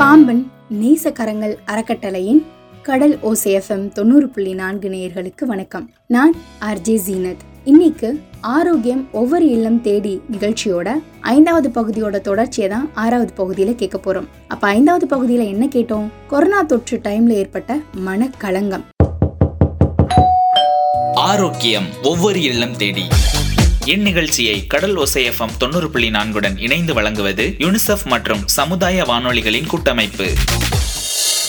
பாம்பன் நேசக்கரங்கள் அறக்கட்டளையின் கடல் ஓசேஎஃப்எம் தொண்ணூறு புள்ளி நான்கு நேயர்களுக்கு வணக்கம். நான் ஆர்ஜே ஜீனத். இன்னைக்கு ஆரோக்கியம் ஒவ்வொரு இல்லம் தேடி நிகழ்ச்சியோட ஐந்தாவது பகுதியோட தொடர்ச்சியை தான் ஆறாவது பகுதியில கேட்க போறோம். அப்ப ஐந்தாவது பகுதியில என்ன கேட்டோம்? கொரோனா தொற்று டைம்ல ஏற்பட்ட மனக்கலங்கம். ஆரோக்கியம் ஒவ்வொரு இல்லம் தேடி. இந்நிகழ்ச்சியை கடல் ஒசை எஃப்எம் தொண்ணூறு புள்ளி நான்குடன் இணைந்து வழங்குவது யுனிசெஃப் மற்றும் சமுதாய வானொலிகளின் கூட்டமைப்பு.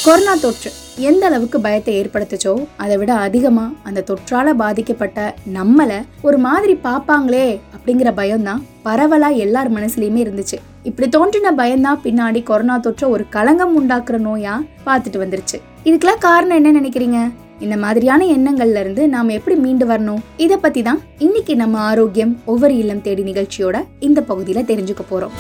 கொரோனா தொற்று எந்த அளவுக்கு பயத்தை ஏற்படுத்துச்சோ அதை விட அதிகமா அந்த தொற்றால பாதிக்கப்பட்ட நம்மள ஒரு மாதிரி பாப்பாங்களே அப்படிங்கிற பயம் தான் பரவலா எல்லார் மனசுலயுமே இருந்துச்சு. இப்படி தோன்றின பயம்தான் பின்னாடி கொரோனா தொற்று ஒரு களங்கம் உண்டாக்குற நோயா பார்த்துட்டு வந்துருச்சு. இதுக்கெல்லாம் காரணம் என்ன நினைக்கிறீங்க? இந்த மாதிரியான எண்ணங்கள்ல இருந்து நாம எப்படி மீண்டு வரணும்? இத பத்தி தான் இன்னைக்கு நம்ம ஆரோக்கியம் ஒவ்வொரு இல்லம் தேடி நிகழ்ச்சியோட இந்த பகுதியில தெரிஞ்சுக்க போறோம்.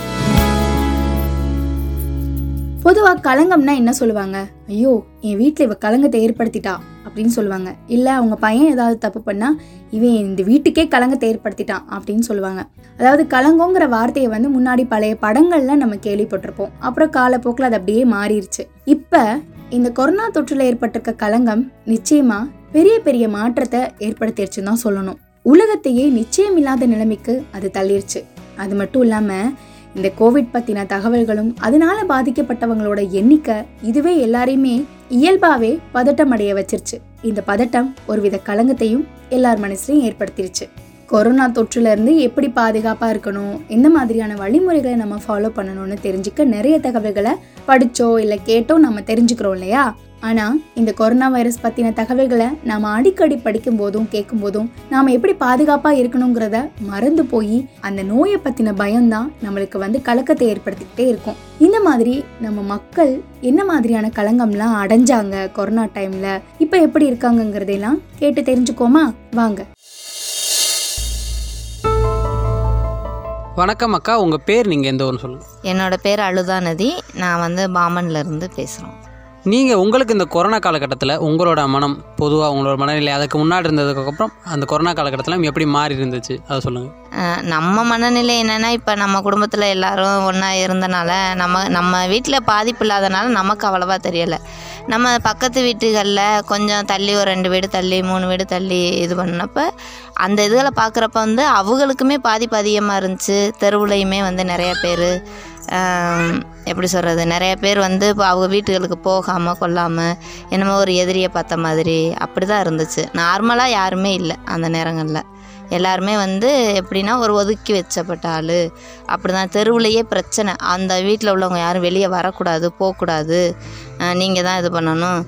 பொதுவா களங்கம்னா என்ன சொல்லுவாங்க? ஐயோ என் வீட்டில் இவ களங்கத்தை ஏற்படுத்திட்டா அப்படின்னு சொல்லுவாங்க. இல்ல அவங்க பையன் ஏதாவது தப்பு பண்ணா இவன் இந்த வீட்டுக்கே களங்கத்தை ஏற்படுத்திட்டான் அப்படின்னு சொல்லுவாங்க. அதாவது களங்கங்கிற வார்த்தையை வந்து முன்னாடி பழைய படங்கள்ல நம்ம கேள்விப்பட்டிருப்போம். அப்புறம் காலப்போக்கில் அது அப்படியே மாறிடுச்சு இப்ப இந்த கொரோனா தொற்றுல ஏற்பட்டிருக்க களங்கம் நிச்சயமா பெரிய பெரிய மாற்றத்தை ஏற்படுத்திருச்சுன்னு தான் சொல்லணும். உலகத்தையே நிச்சயமில்லாத நிலைமைக்கு அது தள்ளிருச்சு. அது மட்டும் இல்லாம இந்த கோவிட் பத்தின தகவல்களும் அதனால பாதிக்கப்பட்டவங்களோட எண்ணிக்கை இதுவே எல்லாரையுமே இயல்பாவே பதட்டம் அடைய வச்சிருச்சு. இந்த பதட்டம் ஒருவித கலங்கத்தையும் எல்லார் மனசுலையும் ஏற்படுத்திருச்சு. கொரோனா தொற்றுலேருந்து எப்படி பாதுகாப்பாக இருக்கணும்? இந்த மாதிரியான வழிமுறைகளை நம்ம ஃபாலோ பண்ணணும்னு தெரிஞ்சுக்க நிறைய தகவல்களை படித்தோ இல்லை கேட்டோ நம்ம தெரிஞ்சுக்கிறோம் இல்லையா? ஆனால் இந்த கொரோனா வைரஸ் பற்றின தகவல்களை நாம் அடிக்கடி படிக்கும் போதும் கேட்கும் போதும் நாம் எப்படி பாதுகாப்பாக இருக்கணுங்கிறத மறந்து போய் அந்த நோயை பற்றின பயம்தான் நம்மளுக்கு வந்து கலக்கத்தை ஏற்படுத்திக்கிட்டே இருக்கும். இந்த மாதிரி நம்ம மக்கள் என்ன மாதிரியான கலங்கம்லாம் அடைஞ்சாங்க கொரோனா டைமில் இப்போ எப்படி இருக்காங்கங்கிறதையெல்லாம் கேட்டு தெரிஞ்சுக்கோமா வாங்க. வணக்கம் அக்கா உங்கள் பேர் நீங்கள் எந்த ஒன்று சொல்லுங்கள் என்னோட பேர் அழுதா நதி நான் வந்து பாமன்லேருந்து பேசுகிறோம் நீங்கள் உங்களுக்கு இந்த கொரோனா காலகட்டத்தில் உங்களோட மனம் பொதுவாக உங்களோட மனநிலை அதுக்கு முன்னாடி இருந்ததுக்கப்புறம் அந்த கொரோனா காலகட்டத்தில் எப்படி மாறி இருந்துச்சு? அதை சொல்லுங்கள் நம்ம மனநிலை என்னென்னா இப்போ நம்ம குடும்பத்தில் எல்லாரும் ஒன்றா இருந்தனால நம்ம நம்ம வீட்டில் பாதிப்பு இல்லாதனால நமக்கு அவ்வளோவா தெரியலை. நம்ம பக்கத்து வீட்டுகளில் கொஞ்சம் தள்ளி ஒரு ரெண்டு வீடு தள்ளி மூணு வீடு தள்ளி இது பண்ணப்போ அந்த இதுகளை பார்க்குறப்ப வந்து அவங்களுக்குமே பாதிப்பு அதிகமாக இருந்துச்சு. தெருவுலையுமே வந்து நிறைய பேர் எப்படி சொல்கிறது நிறைய பேர் வந்து இப்போ அவங்க வீட்டுகளுக்கு போகாமல் கொல்லாமல் என்னமோ ஒரு எதிரியை பார்த்த மாதிரி அப்படி தான் இருந்துச்சு நார்மலாக யாருமே இல்லை அந்த நேரங்களில். எல்லாருமே வந்து எப்படின்னா ஒரு ஒதுக்கி வச்சப்பட்ட ஆள். அப்படி தான் தெருவுலையே பிரச்சனை. அந்த வீட்டில் உள்ளவங்க யாரும் வெளியே வரக்கூடாது போகக்கூடாது. நீங்கள் தான் இது பண்ணணும்.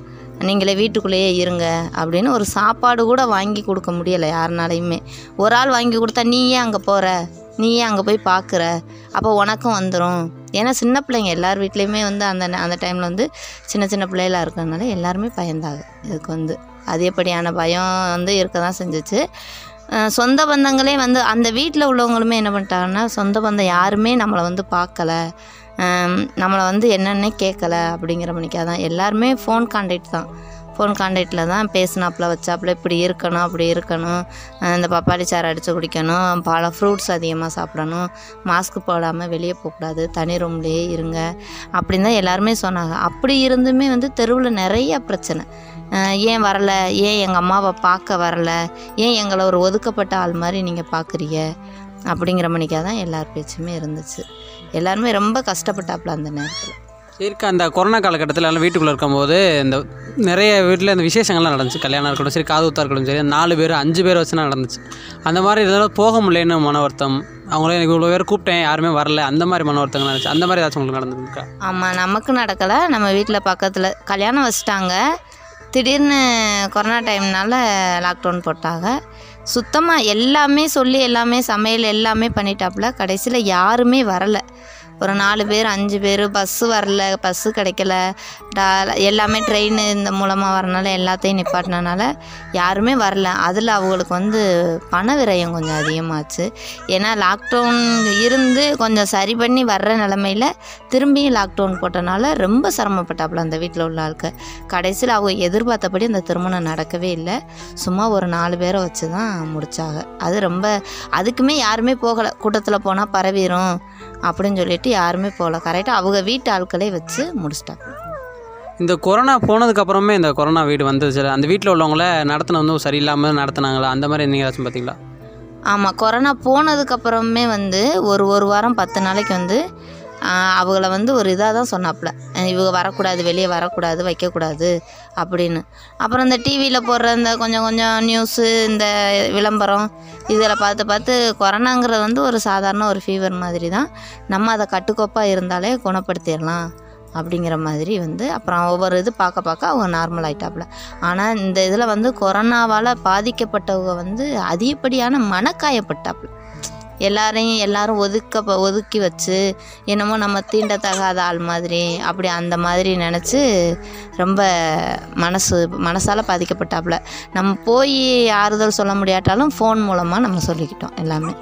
நீங்களே வீட்டுக்குள்ளேயே இருங்க அப்படின்னு ஒரு சாப்பாடு கூட வாங்கி கொடுக்க முடியலை யாருனாலையுமே. ஒரு ஆள் வாங்கி கொடுத்தா நீ ஏன் அங்கே போகிற நீயே அங்கே போய் பார்க்குற அப்போ உனக்கும் வந்துடும் ஏன்னா சின்ன பிள்ளைங்க எல்லார் வீட்லேயுமே வந்து அந்த அந்த டைமில் வந்து சின்ன சின்ன பிள்ளைகளாக இருக்கிறதுனால எல்லாருமே பயந்தாங்க. இதுக்கு வந்து அதிகப்படியான பயம் வந்து இருக்க தான் செஞ்சிச்சு சொந்த பந்தங்களே வந்து அந்த வீட்டில் உள்ளவங்களுமே என்ன பண்ணிட்டாங்கன்னா சொந்த பந்தம் யாருமே நம்மளை வந்து பார்க்கல நம்மளை வந்து என்னென்னே கேட்கல அப்படிங்கிற மணிக்காக தான் எல்லாருமே ஃபோன் கான்டாக்ட் தான். ஃபோன் காண்டாக்டில் தான் பேசினாப்புல வச்சாப்புல இப்படி இருக்கணும் அப்படி இருக்கணும். இந்த பப்பாளி சாறு அடித்து குடிக்கணும் பல ஃப்ரூட்ஸ் அதிகமாக சாப்பிடணும். மாஸ்க் போடாமல் வெளியே போகக்கூடாது தனி ரூம்லேயே இருங்க. அப்படின்னு தான் எல்லாருமே சொன்னாங்க. அப்படி இருந்துமே வந்து தெருவில் நிறைய பிரச்சனை. ஏன் வரலை? ஏன் எங்கள் அம்மாவை பார்க்க வரலை? ஏன் எங்களை ஒரு ஒதுக்கப்பட்ட ஆள் மாதிரி நீங்கள் பார்க்குறீங்க? அப்படிங்கிற மணிக்காக தான் எல்லார் பேச்சுமே இருந்துச்சு. எல்லாருமே ரொம்ப கஷ்டப்பட்டாப்புல அந்த நேரத்தில். இருக்க அந்த கொரோனா காலகட்டத்தில் எல்லாம் வீட்டுக்குள்ளே இருக்கும்போது இந்த நிறைய வீட்டில் இந்த விசேஷங்கள்லாம் நடந்துச்சு. கல்யாணம் இருக்கட்டும் சரி காது ஊத்தா இருக்கட்டும் சரி நாலு பேர் அஞ்சு பேர் வச்சுனா நடந்துச்சு. அந்த மாதிரி இதெல்லாம் போக முடியலன்னு மன வருத்தம். அவங்களே எனக்கு இவ்வளோ பேர் கூப்பிட்டேன் யாருமே வரல. அந்த மாதிரி மன நடந்துச்சு. அந்த மாதிரி ஏதாச்சும் உங்களுக்கு நடந்துருக்கா? ஆமாம் நமக்கு நடக்கலை. நம்ம வீட்டில் பக்கத்தில் கல்யாணம் வச்சுட்டாங்க. திடீர்னு கொரோனா டைம்னால லாக்டவுன் போட்டாங்க. சுத்தமாக எல்லாமே சொல்லி எல்லாமே சமையல் எல்லாமே பண்ணிட்டாப்புல. கடைசியில் யாருமே வரலை. ஒரு நாலு பேர் அஞ்சு பேர் பஸ்ஸு வரல பஸ்ஸு கிடைக்கல. டா எல்லாமே ட்ரெயின் இந்த மூலமாக வரனால எல்லாத்தையும் நிப்பாட்டினனால யாருமே வரல. அதில் அவங்களுக்கு வந்து பண விரயம் கொஞ்சம் அதிகமாச்சு. ஏன்னா லாக்டவுன் இருந்து கொஞ்சம் சரி பண்ணி வர்ற நிலமையில திரும்பியும் லாக்டவுன் போட்டனால ரொம்ப சிரமப்பட்டாப்புல அந்த வீட்டில் உள்ள ஆளுக்கு கடைசியில் அவங்க எதிர்பார்த்தபடி அந்த திருமணம் நடக்கவே இல்லை. சும்மா ஒரு நாலு பேரை வச்சு தான் முடித்தாங்க அது ரொம்ப அதுக்குமே யாருமே போகலை. கூட்டத்தில் போனால் பரவிடும் அப்படின்னு சொல்லிட்டு யாருமே போகல. கரெக்டாக அவங்க வீட்டு ஆட்களே வச்சு முடிச்சிட்டாங்க. இந்த கொரோனா போனதுக்கு அப்புறமே இந்த கொரோனா வீடு வந்துச்சு அந்த வீட்டில் உள்ளவங்கள நடத்தின வந்து சரியில்லாமல் நடத்துனாங்களா? அந்த மாதிரி நீங்கள் ஏதாச்சும் பார்த்தீங்களா ஆமாம் கொரோனா போனதுக்கப்புறமே வந்து ஒரு ஒரு வாரம் பத்து நாளைக்கு வந்து அவங்கள வந்து ஒரு இதாக தான் சொன்னாப்புல. இவங்க வரக்கூடாது வெளியே வரக்கூடாது வைக்கக்கூடாது அப்படின்னு. அப்புறம் இந்த டிவியில் போடுற இந்த கொஞ்சம் கொஞ்சம் நியூஸு இந்த விளம்பரம் இதில் பார்த்து பார்த்து கொரோனாங்கிறது வந்து ஒரு சாதாரண ஒரு ஃபீவர் மாதிரி தான். நம்ம அதை கட்டுக்கோப்பாக இருந்தாலே குணப்படுத்திடலாம் அப்படிங்கிற மாதிரி வந்து அப்புறம் ஒவ்வொரு இது பார்க்க பார்க்க அவங்க நார்மல் ஆயிட்டாப்புல. ஆனால் இந்த இதில் வந்து கொரோனாவால் பாதிக்கப்பட்டவங்க வந்து அதிகப்படியான மனக்காயப்பட்டாப்புல. எல்லாரையும் எல்லாரும் ஒதுக்க ஒதுக்கி வச்சு என்னமோ நம்ம தீண்டத்தகாத ஆள் மாதிரி அப்படி அந்த மாதிரி நினச்சி ரொம்ப மனசு மனசால் பாதிக்கப்பட்டாப்புல. நம்ம போய் ஆறுதல் சொல்ல முடியாட்டாலும் ஃபோன் மூலமாக நம்ம சொல்லிக்கிட்டோம் எல்லாமே.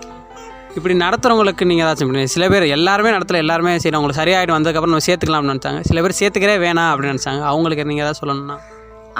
இப்படி நடத்துகிறவங்களுக்கு நீங்கள் ஏதாச்சும் பண்ணி- சில பேர் எல்லாருமே நடத்தல எல்லாருமே சரி அவங்களுக்கு சரியாயிட்டு வந்ததுக்கப்புறம் நம்ம சேர்த்துக்கலாம்னு நினச்சாங்க. சில பேர் சேர்த்துக்கிறே வேணாம் அப்படின்னு நினச்சாங்க. அவங்களுக்கு நீங்கள் ஏதாவது சொல்லணும்னா?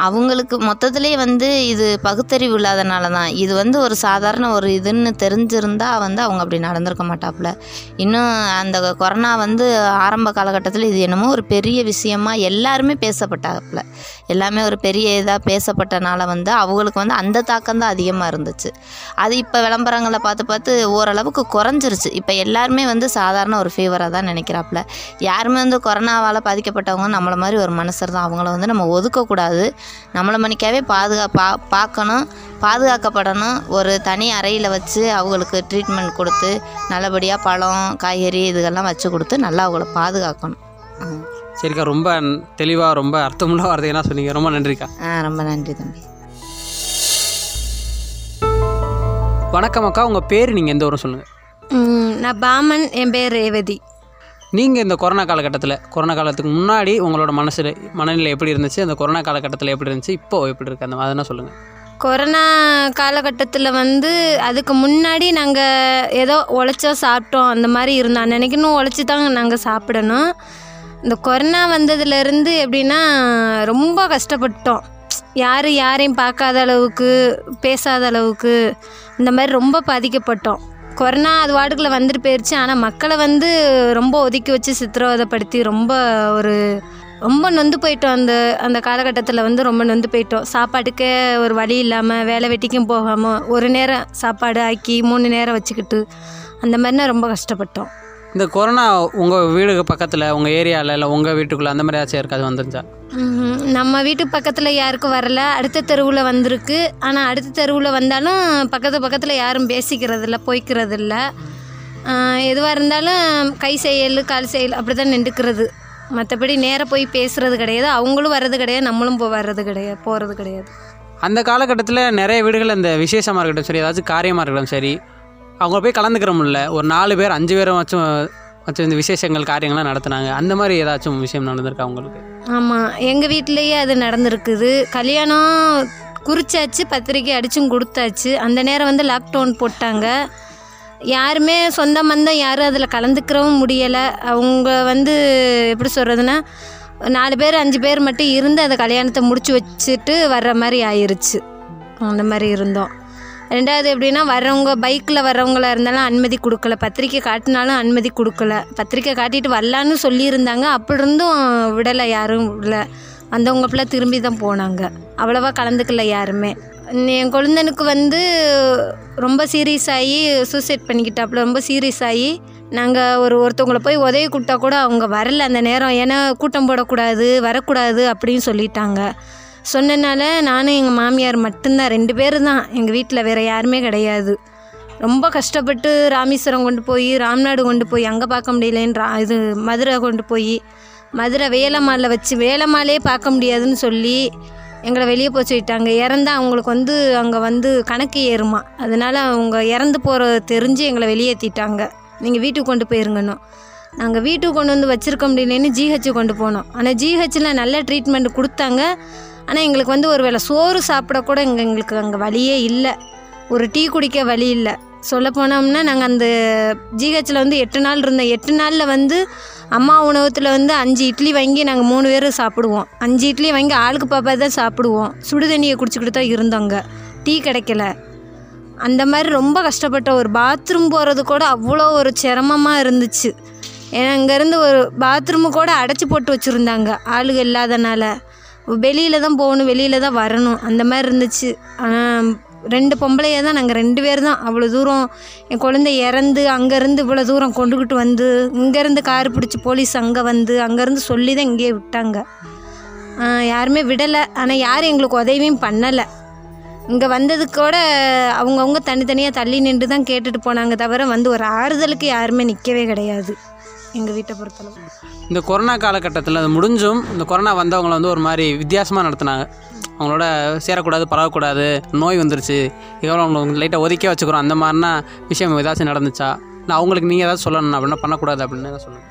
அவங்களுக்கு மொத்தத்திலே வந்து இது பகுத்தறிவு இல்லாதனால தான் இது வந்து ஒரு சாதாரண ஒரு இதுன்னு தெரிஞ்சிருந்தால் வந்து அவங்க அப்படி நடந்திருக்க மாட்டாப்புல. இன்னும் அந்த கொரோனா வந்து ஆரம்ப காலகட்டத்தில் இது என்னமோ ஒரு பெரிய விஷயமா எல்லாருமே பேசப்பட்டாப்புல. எல்லாமே ஒரு பெரிய இதாக பேசப்பட்டனால வந்து அவங்களுக்கு வந்து அந்த தாக்கம் தான் அதிகமாக இருந்துச்சு. அது இப்போ விளம்பரங்களை பார்த்து பார்த்து ஓரளவுக்கு குறைஞ்சிருச்சு. இப்போ எல்லாருமே வந்து சாதாரண ஒரு ஃபீவராக தான் நினைக்கிறாப்புல. யாருமே வந்து கொரோனாவால் பாதிக்கப்பட்டவங்க நம்மளை மாதிரி ஒரு மனுஷர் தான். அவங்கள வந்து நம்ம ஒதுக்கக்கூடாது. நம்மளை மணிக்காவே பாதுகா பா பார்க்கணும். பாதுகாக்கப்படணும். ஒரு தனி அறையில் வச்சு அவங்களுக்கு ட்ரீட்மெண்ட் கொடுத்து நல்லபடியாக பழம் காய்கறி இதுகெல்லாம் வச்சு கொடுத்து நல்லா அவங்கள பாதுகாக்கணும். சரிக்கா ரொம்ப தெளிவாக ரொம்ப அர்த்தமுள்ள வார்த்தையெல்லாம் சொன்னீங்க. ரொம்ப நன்றிக்கா. ஆ ரொம்ப நன்றி தம்பி. வணக்கம் அக்கா. உங்கள் பேர் நீங்கள் எந்த ஊரும் சொல்லுங்கள் நான் பாமன். என் பேர் ரேவதி. நீங்கள் இந்த கொரோனா காலகட்டத்தில் கொரோனா காலத்துக்கு முன்னாடி உங்களோட மனசில் மனநிலை எப்படி இருந்துச்சு? அந்த கொரோனா காலகட்டத்தில் எப்படி இருந்துச்சு? இப்போ எப்படி இருக்கு? அந்த அதெல்லாம் சொல்லுங்கள் கொரோனா காலகட்டத்தில் வந்து அதுக்கு முன்னாடி நாங்கள் ஏதோ உழைச்சா சாப்பிட்டோம் அந்த மாதிரி இருந்தோம் அன்னைக்குன்னு உழைச்சி தான் நாங்கள் சாப்பிடணும். இந்த கொரோனா வந்ததுலேருந்து எப்படின்னா ரொம்ப கஷ்டப்பட்டோம். யார் யாரையும் பார்க்காத அளவுக்கு பேசாத அளவுக்கு இந்த மாதிரி ரொம்ப பாதிக்கப்பட்டோம். கொரோனா அது வாட்டுக்குள்ள வந்துட்டு போயிடுச்சு ஆனால் மக்களை வந்து ரொம்ப ஒதுக்கி வச்சு சித்திரவதைப்படுத்தி ரொம்ப ஒரு ரொம்ப நொந்து போயிட்டோம். அந்த அந்த காலகட்டத்தில் வந்து ரொம்ப நொந்து போயிட்டோம். சாப்பாட்டுக்கே ஒரு வழி இல்லாமல் வேலை வெட்டிக்கும் போகாமல் ஒரு நேரம் சாப்பாடு ஆக்கி மூணு நேரம் வச்சுக்கிட்டு அந்த மாதிரினா ரொம்ப கஷ்டப்பட்டோம். இந்த கொரோனா உங்கள் வீடு பக்கத்தில் உங்கள் ஏரியாவில் இல்லை உங்கள் வீட்டுக்குள்ளே அந்த மாதிரி ஏதாச்சும் யாருக்காவது வந்துருச்சா. நம்ம வீட்டு பக்கத்தில் யாருக்கும் வரல. அடுத்த தெருவில் வந்திருக்கு. ஆனால் அடுத்த தெருவில் வந்தாலும் பக்கத்து பக்கத்தில் யாரும் பேசிக்கிறது இல்லை போய்க்கிறது இல்லை எதுவாக இருந்தாலும் கை செயல் கால் செயல் அப்படி தான் நின்றுக்கிறது. மற்றபடி நேராக போய் பேசுறது கிடையாது. அவங்களும் வர்றது கிடையாது. நம்மளும் போ வர்றது கிடையாது போகிறது கிடையாது. அந்த காலகட்டத்தில் நிறைய வீடுகள் இந்த விசேஷமாக இருக்கட்டும் சரி ஏதாச்சும் காரியமாக இருக்கட்டும் சரி அவங்க போய் கலந்துக்கிற முடியல ஒரு நாலு பேர் அஞ்சு பேரும் வச்சும் வச்சு இந்த விசேஷங்கள் காரியங்கள்லாம் நடத்துனாங்க. அந்த மாதிரி ஏதாச்சும் விஷயம் நடந்திருக்கா உங்களுக்கு? ஆமாம் எங்கள் வீட்டிலையே அது நடந்திருக்குது. கல்யாணம் குறிச்சாச்சு பத்திரிக்கை அடிச்சும் கொடுத்தாச்சு. அந்த நேரம் வந்து லாக்டவுன் போட்டாங்க. யாருமே சொந்த மந்தம் யாரும் அதில் கலந்துக்கிறவும் முடியலை. அவங்க வந்து எப்படி சொல்கிறதுனா நாலு பேர் அஞ்சு பேர் மட்டும் இருந்து அந்த கல்யாணத்தை முடிச்சு வச்சுட்டு வர்ற மாதிரி ஆயிருச்சு. அந்த மாதிரி இருந்தோம். ரெண்டாவது எப்படின்னா வர்றவங்க பைக்கில் வர்றவங்களா இருந்தாலும் அனுமதி கொடுக்கல. பத்திரிக்கை காட்டினாலும் அனுமதி கொடுக்கல. பத்திரிக்கை காட்டிட்டு வரலான்னு சொல்லியிருந்தாங்க. அப்படி இருந்தும் விடலை யாரும் விடல. வந்தவங்க ஃபுல்லாக திரும்பி தான் போனாங்க. அவ்வளோவா கலந்துக்கல யாருமே. என் குழந்தனுக்கு வந்து ரொம்ப சீரியஸ் ஆகி சூசைட் பண்ணிக்கிட்டாப்புல. ரொம்ப சீரியஸ் ஆகி நாங்கள் ஒரு ஒருத்தவங்கள போய் உதவி கூப்பிட்டா கூட அவங்க வரல அந்த நேரம். ஏன்னா கூட்டம் போடக்கூடாது வரக்கூடாது அப்படின்னு சொல்லிட்டாங்க. சொன்னனால நானும் எங்கள் மாமியார் மட்டும்தான் ரெண்டு பேர் தான் எங்கள் வீட்டில் வேறு யாருமே கிடையாது. ரொம்ப கஷ்டப்பட்டு ராமேஸ்வரம் கொண்டு போய் ராம்நாடு கொண்டு போய் அங்கே பார்க்க முடியலன்னு ரா இது மதுரை கொண்டு போய் மதுரை வேலம்மாளில் வச்சு வேலம்மாலே பார்க்க முடியாதுன்னு சொல்லி எங்களை வெளியே போக சொல்லிட்டாங்க. இறந்தா அவங்களுக்கு வந்து அங்கே வந்து கணக்கு ஏறுமா. அதனால் அவங்க இறந்து போகிற தெரிஞ்சு எங்களை வெளியேற்றிட்டாங்க நீங்கள் வீட்டுக்கு கொண்டு போயிருங்கணும் நாங்கள் வீட்டுக்கு கொண்டு வந்து வச்சுருக்க முடியலன்னு ஜிஹெச் கொண்டு போனோம். ஆனால் ஜிஹெச்சில் நல்ல ட்ரீட்மெண்ட் கொடுத்தாங்க. ஆனால் எங்களுக்கு வந்து ஒரு வேளை சோறு சாப்பிட கூட இங்கே எங்களுக்கு அங்கே வழியே இல்லை. ஒரு டீ குடிக்க வழி இல்லை. சொல்ல போனோம்னா நாங்கள் அந்த ஜிஹெச்சில் வந்து எட்டு நாள் இருந்தோம். எட்டு நாளில் வந்து அம்மா உணவகத்தில் வந்து அஞ்சு இட்லி வாங்கி நாங்கள் மூணு பேர் சாப்பிடுவோம். அஞ்சு இட்லி வாங்கி ஆளுக்கு பாப்பா தான் சாப்பிடுவோம். சுடு தண்ணியை குடிச்சிக்கிட்டு தான் இருந்தோங்க டீ கிடைக்கல. அந்த மாதிரி ரொம்ப கஷ்டப்பட்ட ஒரு பாத்ரூம் போகிறது கூட அவ்வளோ ஒரு சிரமமாக இருந்துச்சு. ஏன்னா அங்கேருந்து ஒரு பாத்ரூமு கூட அடைச்சி போட்டு வச்சுருந்தாங்க. ஆளுக இல்லாதனால. வெளியில் தான் போகணும் வெளியில் தான் வரணும். அந்த மாதிரி இருந்துச்சு. ஆனால் ரெண்டு பொம்பளைய தான் நாங்கள் ரெண்டு பேர் தான். அவ்வளோ தூரம் என் குழந்தை இறந்து அங்கேருந்து இவ்வளோ தூரம் கொண்டுக்கிட்டு வந்து இங்கேருந்து கார் பிடிச்சி போலீஸ் அங்கே வந்து அங்கேருந்து சொல்லி தான் இங்கேயே விட்டாங்க. யாருமே விடலை. ஆனால் யாரும் எங்களுக்கு உதவியும் பண்ணலை. இங்கே வந்ததுக்கூட கூட அவங்கவுங்க தனித்தனியாக தள்ளி நின்று தான் கேட்டுட்டு போனாங்க தவிர வந்து ஒரு ஆறுதலுக்கு யாருமே நிற்கவே கிடையாது. எங்கள் வீட்டை பொறுத்தளவு. இந்த கொரோனா காலகட்டத்தில் அது முடிஞ்சும் இந்த கொரோனா வந்தவங்கள வந்து ஒரு மாதிரி வித்தியாசமாக நடத்துனாங்க. அவங்களோட சேரக்கூடாது பரவக்கூடாது நோய் வந்துருச்சு. இதெல்லாம் அவங்களை லைட்டாக ஒதுக்கி வச்சுக்கிறோம். அந்த மாதிரினா விஷயம் ஏதாச்சும் நடந்துச்சா? இல்லை அவங்களுக்கு நீங்கள் ஏதாச்சும் சொல்லணும் அப்படின்னா பண்ணக்கூடாது அப்படின்னு சொல்லணும்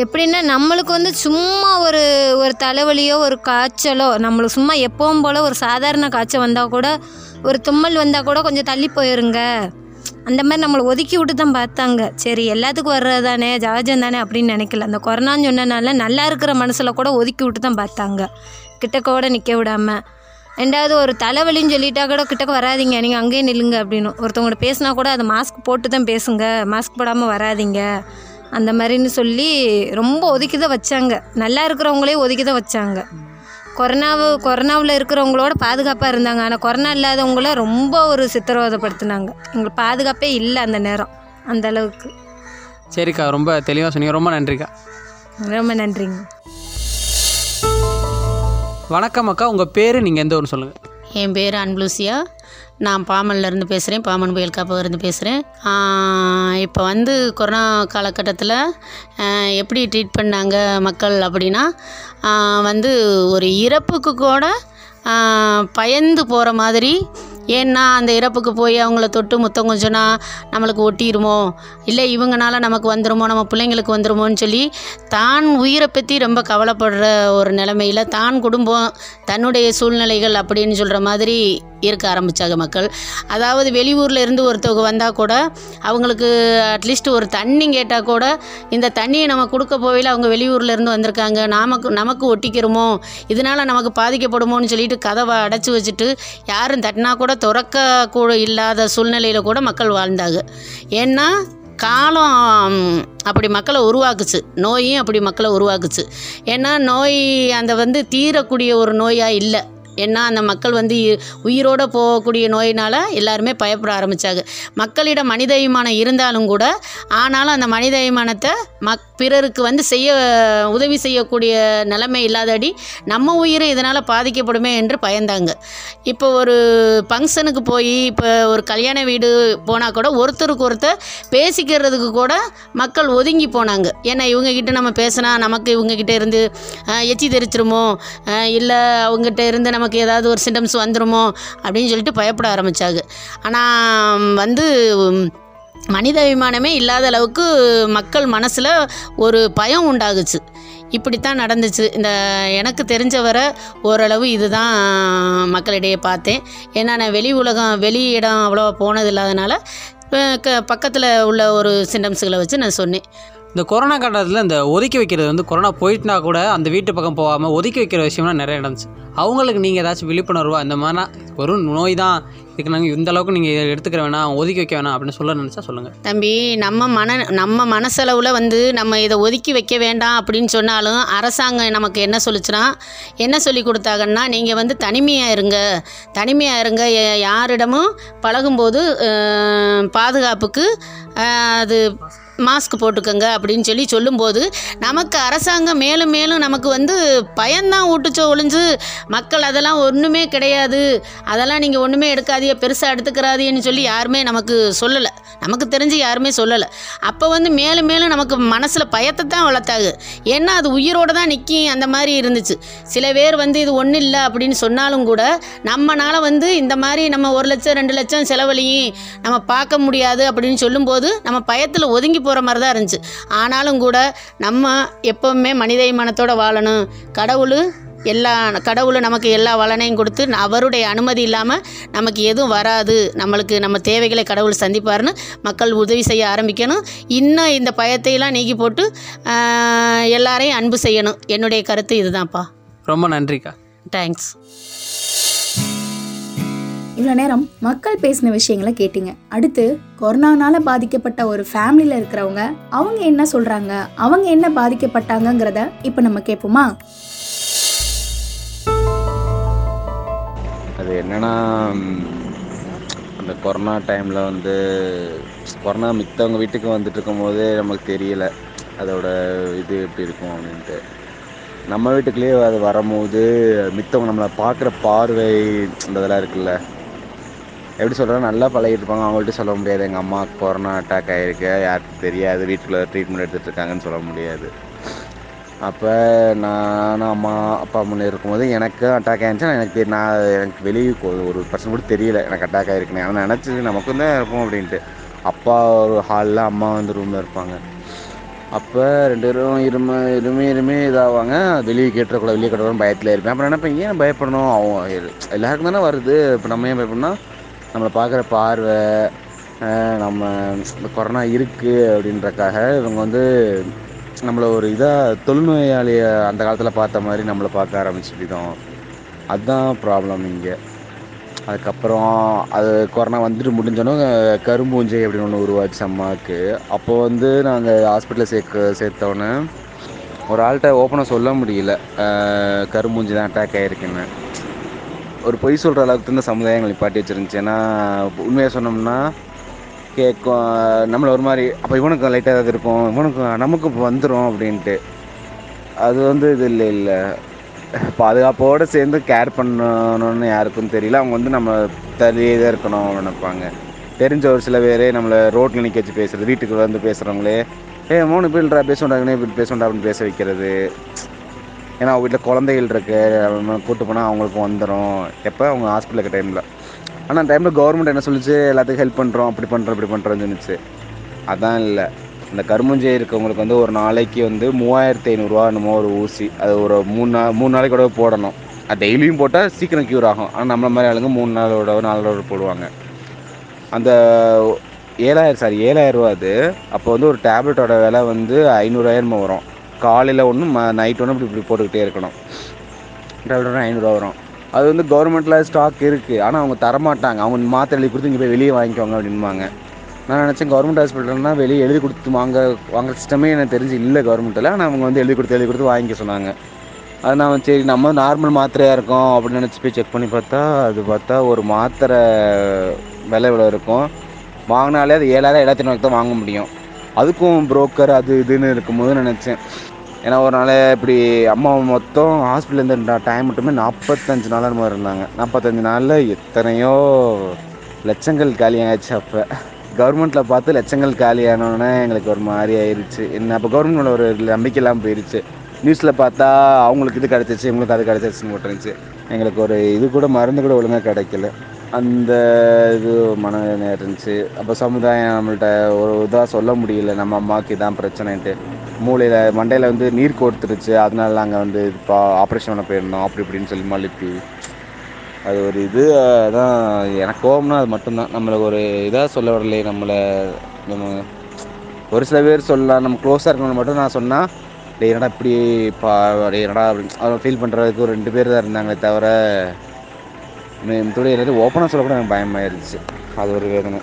எப்படின்னா நம்மளுக்கு வந்து சும்மா ஒரு ஒரு தலைவலியோ ஒரு காய்ச்சலோ நம்மளுக்கு சும்மா எப்பவும் போல் ஒரு சாதாரண காய்ச்சல் வந்தால் கூட ஒரு தும்மல் வந்தால் கூட கொஞ்சம் தள்ளி போயிருங்க. அந்த மாதிரி நம்மளை ஒதுக்கி விட்டு தான் பார்த்தாங்க. சரி எல்லாத்துக்கும் வர்றது தானே ஜாஜம் தானே அப்படின்னு நினைக்கல. அந்த கொரோனான்னு சொன்னனால நல்லா இருக்கிற மனசில் கூட ஒதுக்கி விட்டு தான் பார்த்தாங்க. கிட்டக்க கூட நிற்க விடாமல் ரெண்டாவது ஒரு தலைவலின்னு சொல்லிட்டா கூட கிட்டக்க வராதீங்க நீங்கள் அங்கேயே நில்லுங்க அப்படின்னு. ஒருத்தவங்கள்ட்ட பேசினா கூட அதை மாஸ்க் போட்டு தான் பேசுங்க மாஸ்க் போடாமல் வராதீங்க. அந்த மாதிரின்னு சொல்லி ரொம்ப ஒதுக்கி தான் வச்சாங்க. நல்லா இருக்கிறவங்களே ஒதுக்கி தான் வச்சாங்க. கொரோனாவு கொரோனாவில் இருக்கிறவங்களோட பாதுகாப்பாக இருந்தாங்க. ஆனால் கொரோனா இல்லாதவங்கள ரொம்ப ஒரு சித்திரவதைப்படுத்தினாங்க. எங்களுக்கு பாதுகாப்பே இல்லை அந்த நேரம். அந்த அளவுக்கு. சரிக்கா ரொம்ப தெளிவாக சொன்னீங்க. ரொம்ப நன்றிக்கா. ரொம்ப நன்றிங்க. வணக்கம் அக்கா. உங்கள் பேர் நீங்கள் எந்த ஊர்னு சொல்லுங்கள் என் பேர் அன்புலுசியா. நான் பாமன்லேருந்து பேசுகிறேன் பாமன் புயல் காப்பகருந்து பேசுகிறேன் இப்போ வந்து கொரோனா காலகட்டத்தில் எப்படி ட்ரீட் பண்ணாங்க மக்கள் அப்படின்னா வந்து ஒரு இறப்புக்கு கூட பயந்து போகிற மாதிரி ஏன்னா அந்த இறப்புக்கு போய் அவங்கள தொட்டு முத்தம் கொஞ்சம்னா நம்மளுக்கு ஒட்டிடுமோ இல்லை இவங்கனால நமக்கு வந்துருமோ? நம்ம பிள்ளைங்களுக்கு வந்துருமோன்னு சொல்லி தான் உயிரை பற்றி ரொம்ப கவலைப்படுற ஒரு நிலைமையில் தான் குடும்பம் தன்னுடைய சூழ்நிலைகள் அப்படின்னு சொல்கிற மாதிரி இருக்க ஆரம்பித்தாங்க மக்கள். அதாவது வெளியூரில் இருந்து ஒருத்தவங்க வந்தால் கூட அவங்களுக்கு அட்லீஸ்ட் ஒரு தண்ணி கேட்டால் கூட இந்த தண்ணியை நம்ம கொடுக்க போவையில் அவங்க வெளியூரில் இருந்து வந்திருக்காங்க. நமக்கு நமக்கு ஒட்டிக்கிறோமோ? இதனால் நமக்கு பாதிக்கப்படுமோன்னு சொல்லிட்டு கதவை அடைச்சி வச்சுட்டு யாரும் தட்டினா கூட திறக்க கூட இல்லாத சூழ்நிலையில் கூட மக்கள் வாழ்ந்தாங்க. ஏன்னா காலம் அப்படி மக்களை உருவாக்குச்சு. நோயும் அப்படி மக்களை உருவாக்குச்சு. ஏன்னா நோய் அந்த வந்து தீரக்கூடிய ஒரு நோயாக இல்லை. ஏன்னா அந்த மக்கள் வந்து உயிரோடு உயிரோட போகக்கூடிய நோயினால் எல்லாருமே பயப்பட ஆரம்பித்தாங்க மக்களிடம் மனித அபிமானம் இருந்தாலும் கூட ஆனாலும் அந்த மனித அபிமானத்தை மக் பிறருக்கு வந்து செய்ய உதவி செய்யக்கூடிய நிலைமை இல்லாதடி நம்ம உயிர் இதனால் பாதிக்கப்படுமே என்று பயந்தாங்க. இப்போ ஒரு ஃபங்க்ஷனுக்கு போய் இப்போ ஒரு கல்யாண வீடு போனால் கூட ஒருத்தருக்கு ஒருத்தர் பேசிக்கிறதுக்கு கூட மக்கள் ஒதுங்கி போனாங்க. ஏன்னா இவங்கக்கிட்ட நம்ம பேசினா நமக்கு இவங்கக்கிட்ட இருந்து எச்சி தெரிச்சிருமோ இல்லை அவங்ககிட்ட இருந்து நம்ம நமக்கு ஏதாவது ஒரு சிம்டம்ஸ் வந்துருமோ அப்படின்னு சொல்லிட்டு பயப்பட ஆரம்பித்தாங்க ஆனால் வந்து மனித அபிமானமே இல்லாத அளவுக்கு மக்கள் மனசில் ஒரு பயம் உண்டாகுச்சு. இப்படித்தான் நடந்துச்சு. இந்த எனக்கு தெரிஞ்சவரை ஓரளவு இதுதான் மக்களிடையே பார்த்தேன். ஏன்னா நான் வெளி உலகம் வெளி இடம் அவ்வளோவா போனது இல்லாதனால க பக்கத்தில் உள்ள ஒரு சிம்டம்ஸுகளை வச்சு நான் சொன்னேன். இந்த கொரோனா காலத்தில் இந்த ஒதுக்கி வைக்கிறது வந்து கொரோனா போயிட்டுனா கூட அந்த வீட்டு பக்கம் போகாமல் ஒதுக்கி வைக்கிற விஷயம்லாம் நிறைய நடந்துச்சு. அவங்களுக்கு நீங்கள் ஏதாச்சும் விழிப்புணர்வா இந்த மாதிரினா ஒரு நோய் தான் இதுக்கு நாங்கள் இந்த அளவுக்கு நீங்கள் எடுத்துக்கிற வேணாம் ஒதுக்கி வைக்க வேணாம் அப்படின்னு சொல்ல நினச்சா சொல்லுங்கள் தம்பி நம்ம மன நம்ம மனசளவில் வந்து நம்ம இதை ஒதுக்கி வைக்க வேண்டாம் அப்படின்னு சொன்னாலும் அரசாங்கம் நமக்கு என்ன சொல்லுச்சுன்னா என்ன சொல்லி கொடுத்தாங்கன்னா நீங்கள் வந்து தனிமையாக இருங்க. தனிமையாக இருங்க. யாரிடமும் பழகும்போது பாதுகாப்புக்கு அது மாஸ்க் போட்டுக்கோங்க அப்படின்னு சொல்லி சொல்லும்போது நமக்கு அரசாங்கம் மேலும் மேலும் நமக்கு வந்து பயன்தான் ஊட்டுச்சோ ஒழிஞ்சு மக்கள் அதெல்லாம் ஒன்றுமே கிடையாது. அதெல்லாம் நீங்கள் ஒன்றுமே எடுக்காதீங்க பெருசாக எடுத்துக்கிறாதீன்னு சொல்லி யாருமே நமக்கு சொல்லலை. நமக்கு தெரிஞ்சு யாருமே சொல்லலை. அப்போ வந்து மேலும் மேலும் நமக்கு மனசில் பயத்தை தான் வளர்த்தாங்க. ஏன்னா அது உயிரோடு தான் நிற்கும் அந்த மாதிரி இருந்துச்சு. சில பேர் வந்து இது ஒன்றும் இல்லை அப்படின்னு சொன்னாலும் கூட நம்மனால் வந்து இந்த மாதிரி நம்ம ஒரு லட்சம் ரெண்டு லட்சம் செலவழியும் நம்ம பார்க்க முடியாது அப்படின்னு சொல்லும்போது நம்ம பயத்தில் ஒதுங்கி போகிற மாதிரி தான் இருந்துச்சு. ஆனாலும் கூட நம்ம எப்பவுமே மனிதாபிமானத்தோட வாழணும். கடவுள் எல்லா கடவுள் நமக்கு எல்லா வளனையும் கொடுத்து அவருடைய அனுமதி இல்லாமல் நமக்கு எதுவும் வராது. நம்மளுக்கு நம்ம தேவைகளை கடவுள் சந்திப்பார்னு மக்கள் உதவி செய்ய ஆரம்பிக்கணும். இன்னும் இந்த பயத்தையெல்லாம் நீக்கி போட்டு எல்லாரையும் அன்பு செய்யணும். என்னுடைய கருத்து இதுதான்ப்பா. ரொம்ப நன்றிக்கா. தேங்க்ஸ் இவ்வளோ நேரம் மக்கள் பேசின விஷயங்களை கேட்டீங்க. அடுத்து கொரோனானால பாதிக்கப்பட்ட ஒரு ஃபேமிலியில் இருக்கிறவங்க அவங்க என்ன சொல்றாங்க? அவங்க என்ன பாதிக்கப்பட்டாங்கங்கிறத இப்போ நம்ம கேட்போமா? அது என்னன்னா அந்த கொரோனா டைமில் வந்து கொரோனா மித்தவங்க வீட்டுக்கு வந்துட்டு இருக்கும்போது நமக்கு தெரியல அதோட இது எப்படி இருக்கும் அப்படின்ட்டு. நம்ம வீட்டுக்குள்ளேயே அது வரும்போது மித்தவங்க நம்மளை பார்க்குற பார்வை இந்த இதெல்லாம் இருக்குல்ல எப்படி சொல்கிறேன் நல்லா பழகிட்டு இருப்பாங்க அவங்கள்ட்ட சொல்ல முடியாது. எங்கள் அம்மாவுக்கு கொரோனா அட்டாக் ஆகிருக்கு யாருக்கும் தெரியாது. வீட்டுக்குள்ளே ட்ரீட்மெண்ட் எடுத்துகிட்டு இருக்காங்கன்னு சொல்ல முடியாது. அப்போ நான் அம்மா அப்பா முன்னே இருக்கும்போது எனக்கு அட்டாக் ஆயிருந்துச்சு எனக்கு நான் எனக்கு வெளியே ஒரு பர்சன் கூட தெரியல. எனக்கு அட்டாக் ஆகிருக்குன்னு ஆனால் நினச்சி நமக்கும் தான் இருக்கும் அப்படின்ட்டு. அப்பா ஒரு ஹாலில் அம்மா வந்து ரூமில் இருப்பாங்க. அப்போ ரெண்டு பேரும் இரும இருமே இருமே இதாவாங்க. வெளியே கேட்டுறக்கூடாது வெளியே கேட்டுறக்கூடாது பயத்தில் இருப்பேன். அப்புறம் நினைப்பேன் ஏன் பயப்படணும். அவங்க எல்லாருக்கும் தானே வருது. இப்போ நம்ம ஏன் பயப்படணும்? நம்மளை பார்க்குற பார்வை நம்ம இந்த கொரோனா இருக்குது அப்படின்றக்காக இவங்க வந்து நம்மளை ஒரு இதாக தொழுநோயாளியை அந்த காலத்தில் பார்த்த மாதிரி நம்மளை பார்க்க ஆரம்பிச்சுட்டோம் அதுதான் ப்ராப்ளம் இங்கே. அதுக்கப்புறம் அது கொரோனா வந்துட்டு முடிஞ்சோன்னே கரும்பூஞ்சை அப்படின்னு ஒன்று உருவாச்சு அம்மாவுக்கு. அப்போ வந்து நாங்கள் ஹாஸ்பிட்டலில் சேர்க்க சேர்த்தோன்னே ஒரு ஆள்கிட்ட ஓப்பனாக சொல்ல முடியல. கரும்பூஞ்சி தான் அட்டாக் ஆகிருக்குன்னு ஒரு பொய் சொல்கிற அளவுக்கு இந்த சமுதாயம் எங்களை பாட்டி ஏன்னா உண்மையாக சொன்னோம்னா கேட்கும் நம்மளை ஒரு மாதிரி அப்போ இவனுக்கு லைட்டாக ஏதாவது இருக்கும் இவனுக்கு நமக்கு வந்துடும் அப்படின்ட்டு. அது வந்து இது இல்லை இல்லை. பாதுகாப்போடு சேர்ந்து கேர் பண்ணணும்னு யாருக்கும் தெரியல. அவங்க வந்து நம்ம தள்ளியே தான் இருக்கணும் நினைப்பாங்க. தெரிஞ்ச ஒரு சில பேரே நம்மளை ரோட்டில் நிற்க வச்சு பேசுகிறது வீட்டுக்கு வந்து பேசுகிறவங்களே ஏ மூணு பேர்ன்றா பேசுண்டாங்கன்னே இப்படி பேசுண்டா அப்படின்னு பேச வைக்கிறது. ஏன்னா அவங்க வீட்டில் குழந்தைகள் இருக்கு. கூட்டு போனால் அவங்களுக்கு வந்துடும் எப்போ? அவங்க ஹாஸ்பிட்டல் இருக்க டைமில் ஆனால் அந்த டைமில் கவர்மெண்ட் என்ன சொல்லிச்சு? எல்லாத்துக்கும் ஹெல்ப் பண்ணுறோம் அப்படி பண்ணுறோம் இப்படி பண்ணுறோம்னு சொன்னிச்சு அதான் இல்லை. இந்த கரும்புஞ்சை இருக்கவங்களுக்கு வந்து ஒரு நாளைக்கு வந்து மூவாயிரத்தி ஐநூறுரூவா என்னமோ ஒரு ஊசி. அது ஒரு மூணு நாள் மூணு நாளைக்கு கூட போடணும். அது டெய்லியும் போட்டால் சீக்கிரம் க்யூர் ஆகும். ஆனால் நம்மள மாதிரி ஆளுங்க மூணு நாளோட நாலு நாளோட போடுவாங்க. அந்த ஏழாயிரம் சாரி ஏழாயிரம் ரூபா அது. அப்போ வந்து ஒரு டேப்லெட்டோட விலை வந்து ஐநூறாயிரமா வரும். காலையில் ஒன்று ம நைட் ஒன்று இப்படி இப்படி போட்டுக்கிட்டே இருக்கணும். டேப்லெட் ஐநூறுரூவா வரும். அது வந்து கவர்மெண்ட்டில் ஸ்டாக் இருக்குது ஆனால் அவங்க தரமாட்டாங்க. அவங்க மாத்திரை எழுதி கொடுத்து இங்கே போய் வெளியே வாங்கிக்கோங்க அப்படின்பாங்க நான் நினச்சேன் கவர்மெண்ட் ஹாஸ்பிட்டல்னா வெளியே எழுதி கொடுத்து வாங்க வாங்குற சிஸ்டமே எனக்கு தெரிஞ்சு இல்லை கவர்மெண்ட்டில் ஆனால் அவங்க வந்து எழுதி கொடுத்து எழுதி கொடுத்து வாங்கிக்க சொன்னாங்க. அது நான் சரி நம்ம நார்மல் மாத்திரையாக இருக்கும் அப்படின்னு நினச்சி போய் செக் பண்ணி பார்த்தா அது பார்த்தா ஒரு மாத்திரை விலை இவ்வளோ இருக்கும். வாங்கினாலே அது ஏழாயிரம் ஏழாயிரத்தி தான் வாங்க முடியும். அதுக்கும் புரோக்கர் அது இதுன்னு இருக்கும்போது நினச்சேன். ஏன்னா ஒரு நாள் இப்படி அம்மா மொத்தம் ஹாஸ்பிட்டல்லேருந்து டைம் மட்டுமே நாற்பத்தஞ்சு நாளாக மாதிரி இருந்தாங்க. நாற்பத்தஞ்சு நாளில் எத்தனையோ லட்சங்கள் காலியாகிடுச்சு அப்போ. கவர்மெண்ட்டில் பார்த்து லட்சங்கள் காலியானோடனே எங்களுக்கு ஒரு மாதிரி ஆயிடுச்சு என்ன அப்போ கவர்மெண்ட் ஒரு நம்பிக்கையெல்லாம் போயிடுச்சு நியூஸில் பார்த்தா அவங்களுக்கு இது கிடச்சிச்சு இவங்களுக்கு அது கிடச்சிருச்சுன்னு போட்டுருந்துச்சு. எங்களுக்கு ஒரு இது கூட மருந்து கூட ஒழுங்காக கிடைக்கல. அந்த இது மன இருந்துச்சு அப்போ சமுதாயம் நம்மள்கிட்ட ஒரு இதாக சொல்ல முடியல. நம்ம அம்மாவுக்கு இதான் பிரச்சனைன்ட்டு. மூளையில் மண்டையில் வந்து நீர் கோர்த்துருச்சு. அதனால நாங்கள் வந்து இப்போ ஆப்ரேஷன் பண்ண போயிருந்தோம். அப்படி இப்படின்னு சொல்லி மழுப்பி. அது ஒரு இது அதான் எனக்கு கோபம்னா அது மட்டும்தான். நம்மளை ஒரு இதாக சொல்ல வரலையே நம்மளை நம்ம ஒரு சில பேர் சொல்லலாம். நம்ம க்ளோஸாக இருக்கணும்னு மட்டும் நான் சொன்னால் டே என்னடா இப்படி பா டே என்னடா அப்படின்னு ஃபீல் பண்ணுறதுக்கு ஒரு ரெண்டு பேர் தான் இருந்தாங்களே தவிர மற்றபடி எல்லாரும் ஓப்பனாக சொல்லக்கூட எனக்கு பயமாயிருச்சு. அது ஒரு வேதனை.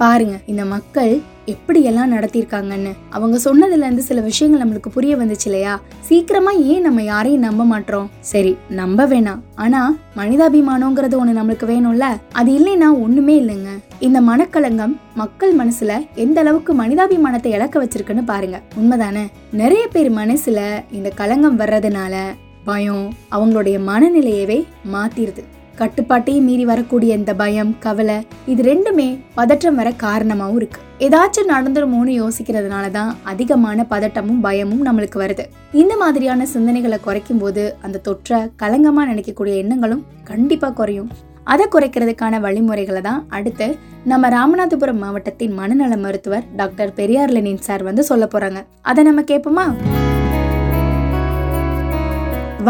பாருங்க இந்த மக்கள் எப்படியெல்லாம் நடத்தியிருக்காங்கன்னு. அவங்க சொன்னதுல இருந்து சில விஷயங்கள் நம்மளுக்கு புரிய வந்துச்சு இல்லையா? சீக்கிரமா ஏன் நம்ம யாரையும் நம்ப மாட்டோம்? சரி நம்ப வேணாம். ஆனா மனிதாபிமானங்கிறது ஒண்ணு நம்மளுக்கு வேணும்ல? அது இல்லைன்னா ஒண்ணுமே இல்லைங்க. இந்த மனக்கலங்கம் மக்கள் மனசுல எந்த அளவுக்கு மனிதாபிமானத்தை இழக்க வச்சிருக்குன்னு பாருங்க. உண்மைதானே? நிறைய பேர் மனசுல இந்த கலங்கம் வர்றதுனால பயம் அவங்களுடைய மனநிலையவே மாத்திருது. கட்டுப்பாட்டையும் மீறி வரக்கூடிய இந்த பயம் கவலை இது ரெண்டுமே பதற்றம் வர காரணமாகவும் இருக்கு. ஏதாச்சும் நடந்துருமோன்னு யோசிக்கிறதுனால தான் அதிகமான பதட்டமும் பயமும் நம்மளுக்கு வருது. இந்த மாதிரியான சிந்தனைகளை குறைக்கும் போது அந்த தொற்றை கலங்கமாக நினைக்கக்கூடிய எண்ணங்களும் கண்டிப்பாக குறையும். அதை குறைக்கிறதுக்கான வழிமுறைகளை தான் அடுத்து நம்ம ராமநாதபுரம் மாவட்டத்தின் மனநல மருத்துவர் டாக்டர் பெரியார் லெனின் சார் வந்து சொல்ல போறாங்க. அதை நம்ம கேட்போமா?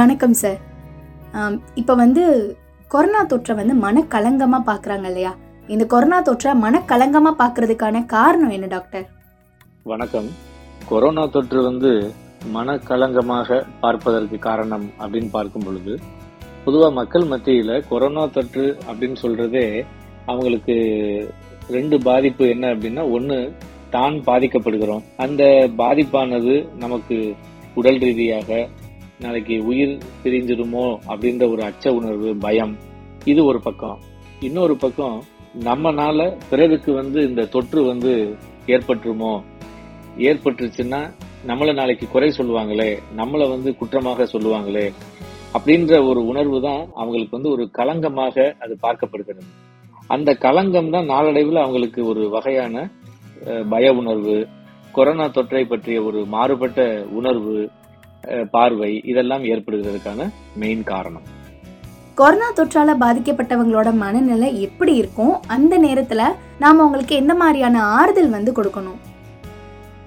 வணக்கம் சார். இப்போ வந்து கொரோனா தொற்றை வந்து மனக்கலங்கமாக பார்க்குறாங்க இல்லையா? இந்த கொரோனா தொற்றை மனக்கலங்கமாக பார்க்கறதுக்கான காரணம் என்ன டாக்டர்? வணக்கம். கொரோனா தொற்று வந்து மனக்கலங்கமாக பார்ப்பதற்கு காரணம் அப்படின்னு பார்க்கும் பொழுது பொதுவாக மக்கள் மத்தியில் கொரோனா தொற்று அப்படின்னு சொல்கிறதே அவங்களுக்கு ரெண்டு பாதிப்பு என்ன அப்படின்னா ஒன்று தான் பாதிக்கப்படுகிறோம். அந்த பாதிப்பானது நமக்கு உடல் ரீதியாக நாளைக்கு உயிர் பிரிஞ்சிருமோ அப்படின்ற ஒரு அச்ச உணர்வு பயம் இது ஒரு பக்கம். இன்னொரு பக்கம் நம்மனால பிறருக்கு வந்து இந்த தொற்று வந்து ஏற்பட்டுருமோ? ஏற்பட்டுருச்சுன்னா நம்மளை நாளைக்கு குறை சொல்லுவாங்களே நம்மளை வந்து குற்றமாக சொல்லுவாங்களே அப்படின்ற ஒரு உணர்வு தான் அவங்களுக்கு வந்து ஒரு களங்கமாக அது பார்க்கப்படுகிறது. அந்த களங்கம் தான் நாளடைவில் அவங்களுக்கு ஒரு வகையான பய உணர்வு கொரோனா தொற்றை பற்றிய ஒரு மாறுபட்ட உணர்வு பார்வை இதெல்லாம் ஏற்படுகிறதுக்கான மெயின் காரணம். கொரோனா தொற்றால பாதிக்கப்பட்டவங்களோட மனநிலை எப்படி இருக்கும்? அந்த நேரத்துல நாம அவங்களுக்கு எந்த மாதிரியான ஆறுதல் வந்து கொடுக்கணும்?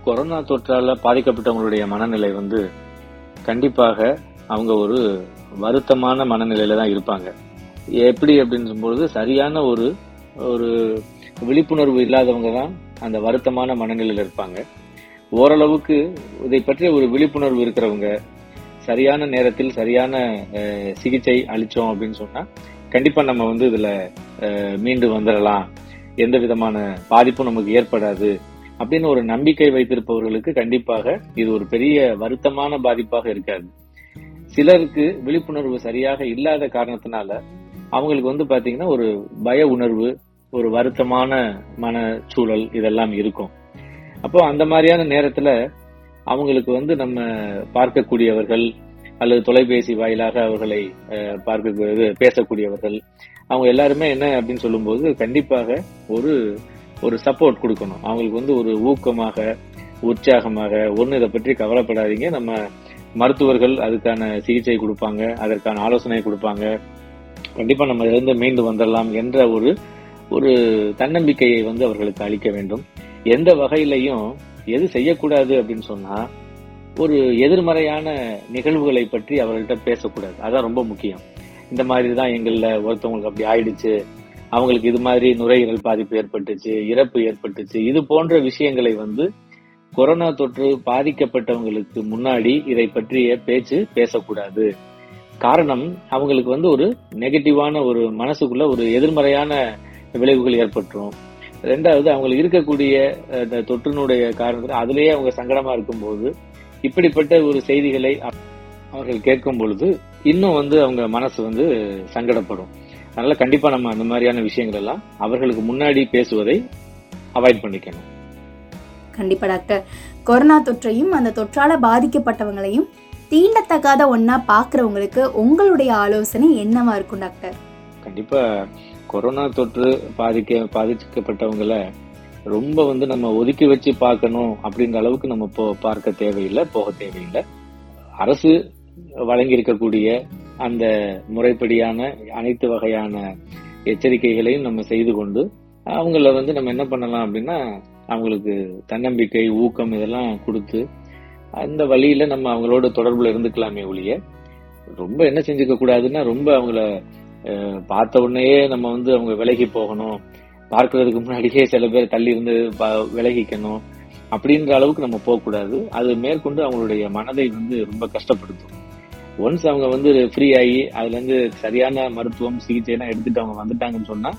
கொரோனா தொற்றால பாதிக்கப்பட்டவங்களுடைய மனநிலை வந்து கண்டிப்பாக அவங்க ஒரு வருத்தமான மனநிலையில தான் இருப்பாங்க. எப்படி அப்படின்னு சொல்லும்போது சரியான ஒரு ஒரு விழிப்புணர்வு இல்லாதவங்க தான் அந்த வருத்தமான மனநிலையில இருப்பாங்க. ஓரளவுக்கு இதை பற்றிய ஒரு விழிப்புணர்வு இருக்கிறவங்க சரியான நேரத்தில் சரியான சிகிச்சை அளித்தோம் அப்படின்னு சொன்னால் கண்டிப்பாக நம்ம வந்து இதில் மீண்டு வந்துடலாம் எந்த விதமான பாதிப்பும் நமக்கு ஏற்படாது அப்படின்னு ஒரு நம்பிக்கை வைத்திருப்பவர்களுக்கு கண்டிப்பாக இது ஒரு பெரிய வருத்தமான பாதிப்பாக இருக்காது. சிலருக்கு விழிப்புணர்வு சரியாக இல்லாத காரணத்தினால அவங்களுக்கு வந்து பாத்தீங்கன்னா ஒரு பய உணர்வு ஒரு வருத்தமான மனச்சூழல் இதெல்லாம் இருக்கும். அப்போ அந்த மாதிரியான நேரத்துல அவங்களுக்கு வந்து நம்ம பார்க்கக்கூடியவர்கள் அல்லது தொலைபேசி வாயிலாக அவர்களை பார்க்க பேசக்கூடியவர்கள் அவங்க எல்லாருமே என்ன அப்படின்னு சொல்லும்போது கண்டிப்பாக ஒரு ஒரு சப்போர்ட் கொடுக்கணும். அவங்களுக்கு வந்து ஒரு ஊக்கமாக உற்சாகமாக ஒன்று இதை பற்றி கவலைப்படாதீங்க. நம்ம மருத்துவர்கள் அதுக்கான சிகிச்சை கொடுப்பாங்க அதற்கான ஆலோசனை கொடுப்பாங்க. கண்டிப்பா நம்ம இருந்து மீண்டு வந்துடலாம் என்ற ஒரு ஒரு தன்னம்பிக்கையை வந்து அவர்களுக்கு அளிக்க வேண்டும். எந்த வகையிலையும் எது செய்யக்கூடாது அப்படின்னு சொன்னா ஒரு எதிர்மறையான நிகழ்வுகளை பற்றி அவர்கள்ட்ட பேசக்கூடாது. அதான் ரொம்ப முக்கியம். இந்த மாதிரி தான் எங்களில் ஒருத்தவங்களுக்கு அப்படி ஆயிடுச்சு. அவங்களுக்கு இது மாதிரி நுரையீரல் பாதிப்பு ஏற்பட்டுச்சு இறப்பு ஏற்பட்டுச்சு. இது போன்ற விஷயங்களை வந்து கொரோனா தொற்று பாதிக்கப்பட்டவங்களுக்கு முன்னாடி இதை பற்றிய பேச்சு பேசக்கூடாது. காரணம் அவங்களுக்கு வந்து ஒரு நெகட்டிவான ஒரு மனசுக்குள்ள ஒரு எதிர்மறையான விளைவுகள் ஏற்பட்டுரும். ரெண்டாவது அவங்களுக்கு இருக்கக்கூடிய இந்த தொற்றினுடைய காரணத்துல அதுலயே அவங்க சங்கடமா இருக்கும்போது இப்படிப்பட்ட ஒரு செய்திகளை அவ- அவர்கள் கேட்கும் பொழுது இன்னும் வந்து அவங்க மனசு வந்து சங்கடப்படும். அதனால கண்டிப்பா நம்ம அந்த மாதிரியான விஷயங்கள் எல்லாம் அவர்களுக்கு முன்னாடி பேசுவதை அவாய்ட் பண்ணிக்கணும். கண்டிப்பா டாக்டர். கொரோனா தொற்றையும் அந்த தொற்றால பாதிக்கப்பட்டவங்களையும் தீண்டத்தகாத ஒண்ணா பாக்குறவங்களுக்கு உங்களுடைய ஆலோசனை என்னவா இருக்கும் டாக்டர்? கண்டிப்பா கொரோனா தொற்று பாதிக்க பாதிக்கப்பட்டவங்கள ரொம்ப வந்து நம்ம ஒதுக்கி வச்சு பார்க்கணும் அப்படின்ற அளவுக்கு நம்ம போ பார்க்க தேவையில்லை போக தேவையில்லை. அரசு வழங்கி இருக்கக்கூடிய அந்த முறைப்படியான அனைத்து வகையான எச்சரிக்கைகளையும் நம்ம செய்து கொண்டு அவங்கள வந்து நம்ம என்ன பண்ணலாம் அப்படின்னா அவங்களுக்கு தன்னம்பிக்கை ஊக்கம் இதெல்லாம் கொடுத்து அந்த வழியில நம்ம அவங்களோட தொடர்புல இருந்துக்கலாமே ஒழிய ரொம்ப என்ன செஞ்சுக்க கூடாதுன்னா ரொம்ப அவங்கள பார்த்த உடனேயே நம்ம வந்து அவங்க விலகி போகணும். பார்க்கறதுக்கு முன்னாடியே சில பேர் தள்ளி இருந்து ப- விலகிக்கணும். அப்படின்ற அளவுக்கு நம்ம போகக்கூடாது. அது மேற்கொண்டு அவங்களுடைய மனதை வந்து ரொம்ப கஷ்டப்படுத்தும். ஒன்ஸ் அவங்க வந்து ஃப்ரீ ஆகி அதுலேருந்து சரியான மருத்துவம் சிகிச்சைலாம் எடுத்துட்டு அவங்க வந்துட்டாங்கன்னு சொன்னால்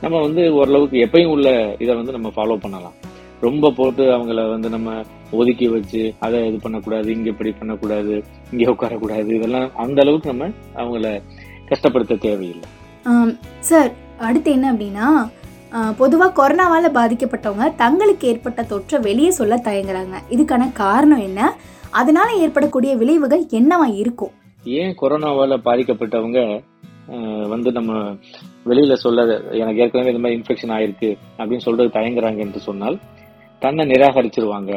நம்ம வந்து ஓரளவுக்கு எப்பயும் உள்ள இதை வந்து நம்ம ஃபாலோ பண்ணலாம். ரொம்ப போட்டு அவங்கள வந்து நம்ம ஒதுக்கி வச்சு அதை இது பண்ணக்கூடாது இங்கே இப்படி பண்ணக்கூடாது இங்கே உட்காரக்கூடாது இதெல்லாம் அந்த அளவுக்கு நம்ம அவங்கள கஷ்டப்படுத்த தேவையில்லை. சார் அடுத்து என்ன அப்படின்னா பொதுவாக கொரோனாவால் பாதிக்கப்பட்டவங்க தங்களுக்கு ஏற்பட்ட தொற்றை வெளியே சொல்ல தயங்குறாங்க. இதுக்கான காரணம் என்ன? அதனால ஏற்படக்கூடிய விளைவுகள் என்னவா இருக்கும்? ஏன் கொரோனாவால பாதிக்கப்பட்டவங்க வந்து நம்ம வெளியில சொல்ல எனக்கு ஏற்கனவே இந்த மாதிரி இன்ஃபெக்ஷன் ஆயிருக்கு அப்படின்னு சொல்றது தயங்குறாங்க என்று சொன்னால் தன்னை நிராகரிச்சிருவாங்க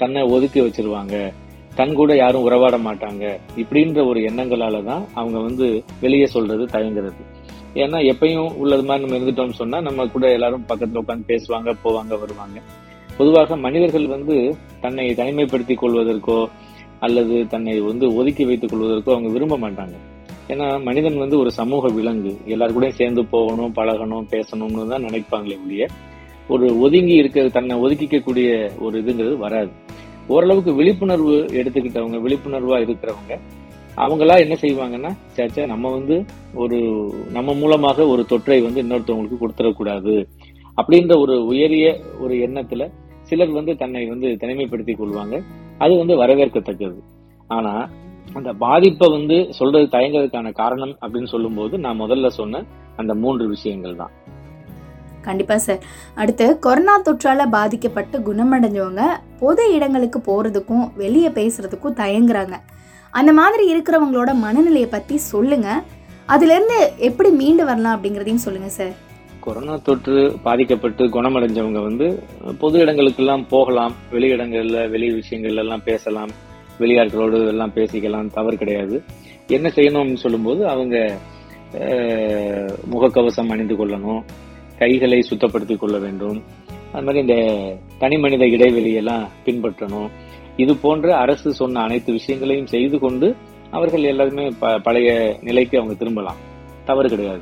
தன்னை ஒதுக்கி வச்சிருவாங்க தன் கூட யாரும் உறவாட மாட்டாங்க இப்படின்ற ஒரு எண்ணங்களால தான் அவங்க வந்து வெளியே சொல்றது தயங்குறது. ஏன்னா எப்பயும் உள்ளது மாதிரி நம்ம இருந்துட்டோம்னு சொன்னா நம்ம கூட எல்லாரும் பக்கத்துல உட்காந்து பேசுவாங்க போவாங்க வருவாங்க. பொதுவாக மனிதர்கள் வந்து தன்னை தனிமைப்படுத்திக் கொள்வதற்கோ அல்லது தன்னை வந்து ஒதுக்கி வைத்துக் கொள்வதற்கோ அவங்க விரும்ப மாட்டாங்க. ஏன்னா மனிதன் வந்து ஒரு சமூக விலங்கு. எல்லாரு கூடயும் சேர்ந்து போகணும் பழகணும் பேசணும்னு தான் நினைப்பாங்களே ஒழிய ஒரு ஒதுங்கி இருக்கிற தன்னை ஒதுக்கிக்கக்கூடிய ஒரு இதுங்கிறது வராது. ஓரளவுக்கு விழிப்புணர்வு எடுத்துக்கிட்டவங்க விழிப்புணர்வா இருக்கிறவங்க அவங்களா என்ன செய்வாங்கன்னா சேச்சா நம்ம வந்து ஒரு நம்ம மூலமாக ஒரு தொற்றை வந்து இன்னொருத்தவங்களுக்கு கொடுத்துடக்கூடாது. அப்படின்ற ஒரு உயரிய ஒரு எண்ணத்துல சிலர் வந்து தன்னை வந்து தனிமைப்படுத்திக் கொள்வாங்க. அது வந்து வரவேற்கத்தக்கது. ஆனா அந்த பாதிப்பை வந்து சொல்றது தயங்குறதுக்கான காரணம் அப்படின்னு சொல்லும்போது நான் முதல்ல சொன்ன அந்த மூன்று விஷயங்கள் தான். கண்டிப்பாக சார் அடுத்து கொரோனா தொற்றால் பாதிக்கப்பட்டு குணமடைஞ்சவங்க பொது இடங்களுக்கு போகிறதுக்கும் வெளியே பேசுகிறதுக்கும் தயங்குறாங்க. அந்த மாதிரி இருக்கிறவங்களோட மனநிலையை பற்றி சொல்லுங்கள் அதுலேருந்து எப்படி மீண்டு வரலாம் அப்படிங்கிறதையும் சொல்லுங்கள் சார் கொரோனா தொற்று பாதிக்கப்பட்டு குணமடைஞ்சவங்க வந்து பொது இடங்களுக்கெல்லாம் போகலாம். வெளி இடங்களில் வெளி விஷயங்கள்ல எல்லாம் பேசலாம். வெளியாட்களோடு எல்லாம் பேசிக்கலாம். தவறு கிடையாது. என்ன செய்யணும்னு சொல்லும்போது அவங்க முகக்கவசம் அணிந்து கொள்ளணும். கைகளை சுத்தப்படுத்திக் கொள்ள வேண்டும். அது மாதிரி இந்த தனி மனித இடைவெளியெல்லாம் பின்பற்றணும். இது போன்ற அரசு சொன்ன அனைத்து விஷயங்களையும் செய்து கொண்டு அவர்கள் எல்லாருமே ப- பழைய நிலைக்கு அவங்க திரும்பலாம். தவறு கிடையாது.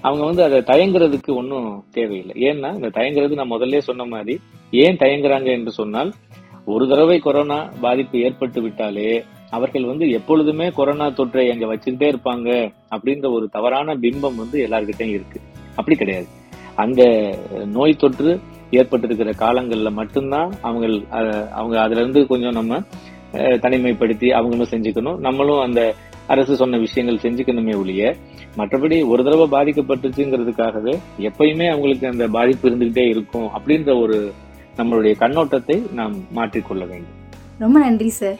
அவங்க வந்து அதை தயங்குறதுக்கு ஒன்றும் தேவையில்லை. ஏன்னா இந்த தயங்குறது நான் முதல்ல சொன்ன மாதிரி ஏன் தயங்குறாங்க என்று சொன்னால் ஒரு தடவை கொரோனா பாதிப்பு ஏற்பட்டு விட்டாலே அவர்கள் வந்து எப்பொழுதுமே கொரோனா தொற்றை அங்க வச்சுக்கிட்டே இருப்பாங்க அப்படின்ற ஒரு தவறான பிம்பம் வந்து எல்லார்கிட்டயும் இருக்கு. அப்படி கிடையாது. அந்த நோய் தொற்று ஏற்பட்டிருக்கிற காலங்களில் மட்டும்தான் அவங்க அவங்க அதுலேருந்து கொஞ்சம் நம்ம தனிமைப்படுத்தி அவங்களும் செஞ்சுக்கணும். நம்மளும் அந்த அரசு சொன்ன விஷயங்கள் செஞ்சுக்கணுமே ஒழிய மற்றபடி ஒரு தடவை பாதிக்கப்பட்டுச்சுங்கிறதுக்காகவே எப்பயுமே அவங்களுக்கு அந்த பாதிப்பு இருந்துகிட்டே இருக்கும் அப்படின்ற ஒரு நம்மளுடைய கண்ணோட்டத்தை நாம் மாற்றிக்கொள்ள வேண்டும். ரொம்ப நன்றி சார்.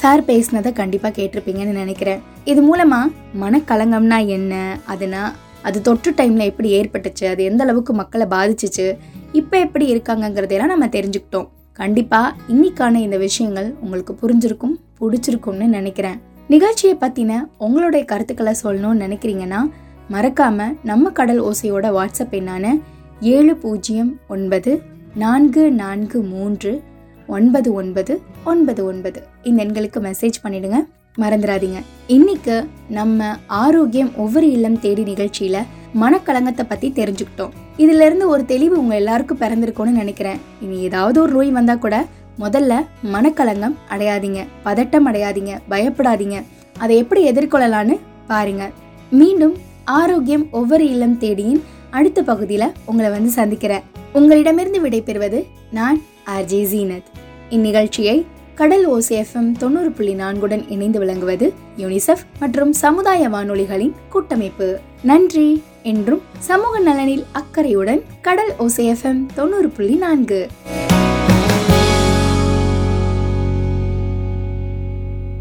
சார் பேசினதை கண்டிப்பாக கேட்டிருப்பீங்கன்னு நினைக்கிறேன். இது மூலமா மனக்கலங்கம்னா என்ன? அதுனா அது தொற்று டைமில் எப்படி ஏற்பட்டுச்சு அது எந்த அளவுக்கு மக்களை பாதிச்சுச்சு இப்போ எப்படி இருக்காங்கங்கிறதெல்லாம் நம்ம தெரிஞ்சுக்கிட்டோம். கண்டிப்பாக இன்னைக்கான இந்த விஷயங்கள் உங்களுக்கு புரிஞ்சிருக்கும் பிடிச்சிருக்கும்னு நினைக்கிறேன். நிகழ்ச்சியை பற்றின உங்களுடைய கருத்துக்களை சொல்லணும்னு நினைக்கிறீங்கன்னா மறக்காமல் நம்ம கடல் ஓசையோட வாட்ஸ்அப் எண்ணான ஏழு பூஜ்ஜியம் ஒன்பது நான்கு நான்கு மூன்று ஒன்பது ஒன்பது ஒன்பது ஒன்பது. இந்த எண்களுக்கு மெசேஜ் பண்ணிவிடுங்க மறந்துடாதீங்க இன்னைக்கு நம்ம ஆரோக்கியம் ஒவ்வொரு இல்லம் தேடி நிகழ்ச்சியில மனக்கலங்கத்தை பத்தி தெரிஞ்சுக்கிட்டோம். இதுல இருந்து ஒரு தெளிவு உங்க எல்லாருக்கும் பிறந்திருக்கும்னு நினைக்கிறேன். இனி ஏதாவது ஒரு நோய் வந்தா கூட முதல்ல மனக்கலங்கம் அடையாதீங்க. பதட்டம் அடையாதீங்க. பயப்படாதீங்க. அதை எப்படி எதிர்கொள்ளலான்னு பாருங்க. மீண்டும் ஆரோக்கியம் ஒவ்வொரு இல்லம் தேடியின் அடுத்த பகுதியில உங்களை வந்து சந்திக்கிறேன். உங்களிடமிருந்து விடைபெறுவது நான் ஆர்ஜே ஜீனத். இந்நிகழ்ச்சியை கடல் ஓசிஎஃப்எம் தொண்ணூறு புள்ளி நான்குடன் இணைந்து விளங்குவது யூனிசெஃப் மற்றும் சமுதாய வானொலிகளின் கூட்டமைப்பு. நன்றி. என்றும் சமூக நலனில் அக்கறையுடன் கடல் ஓசிஎஃப்எம் தொண்ணூறு புள்ளி நான்கு.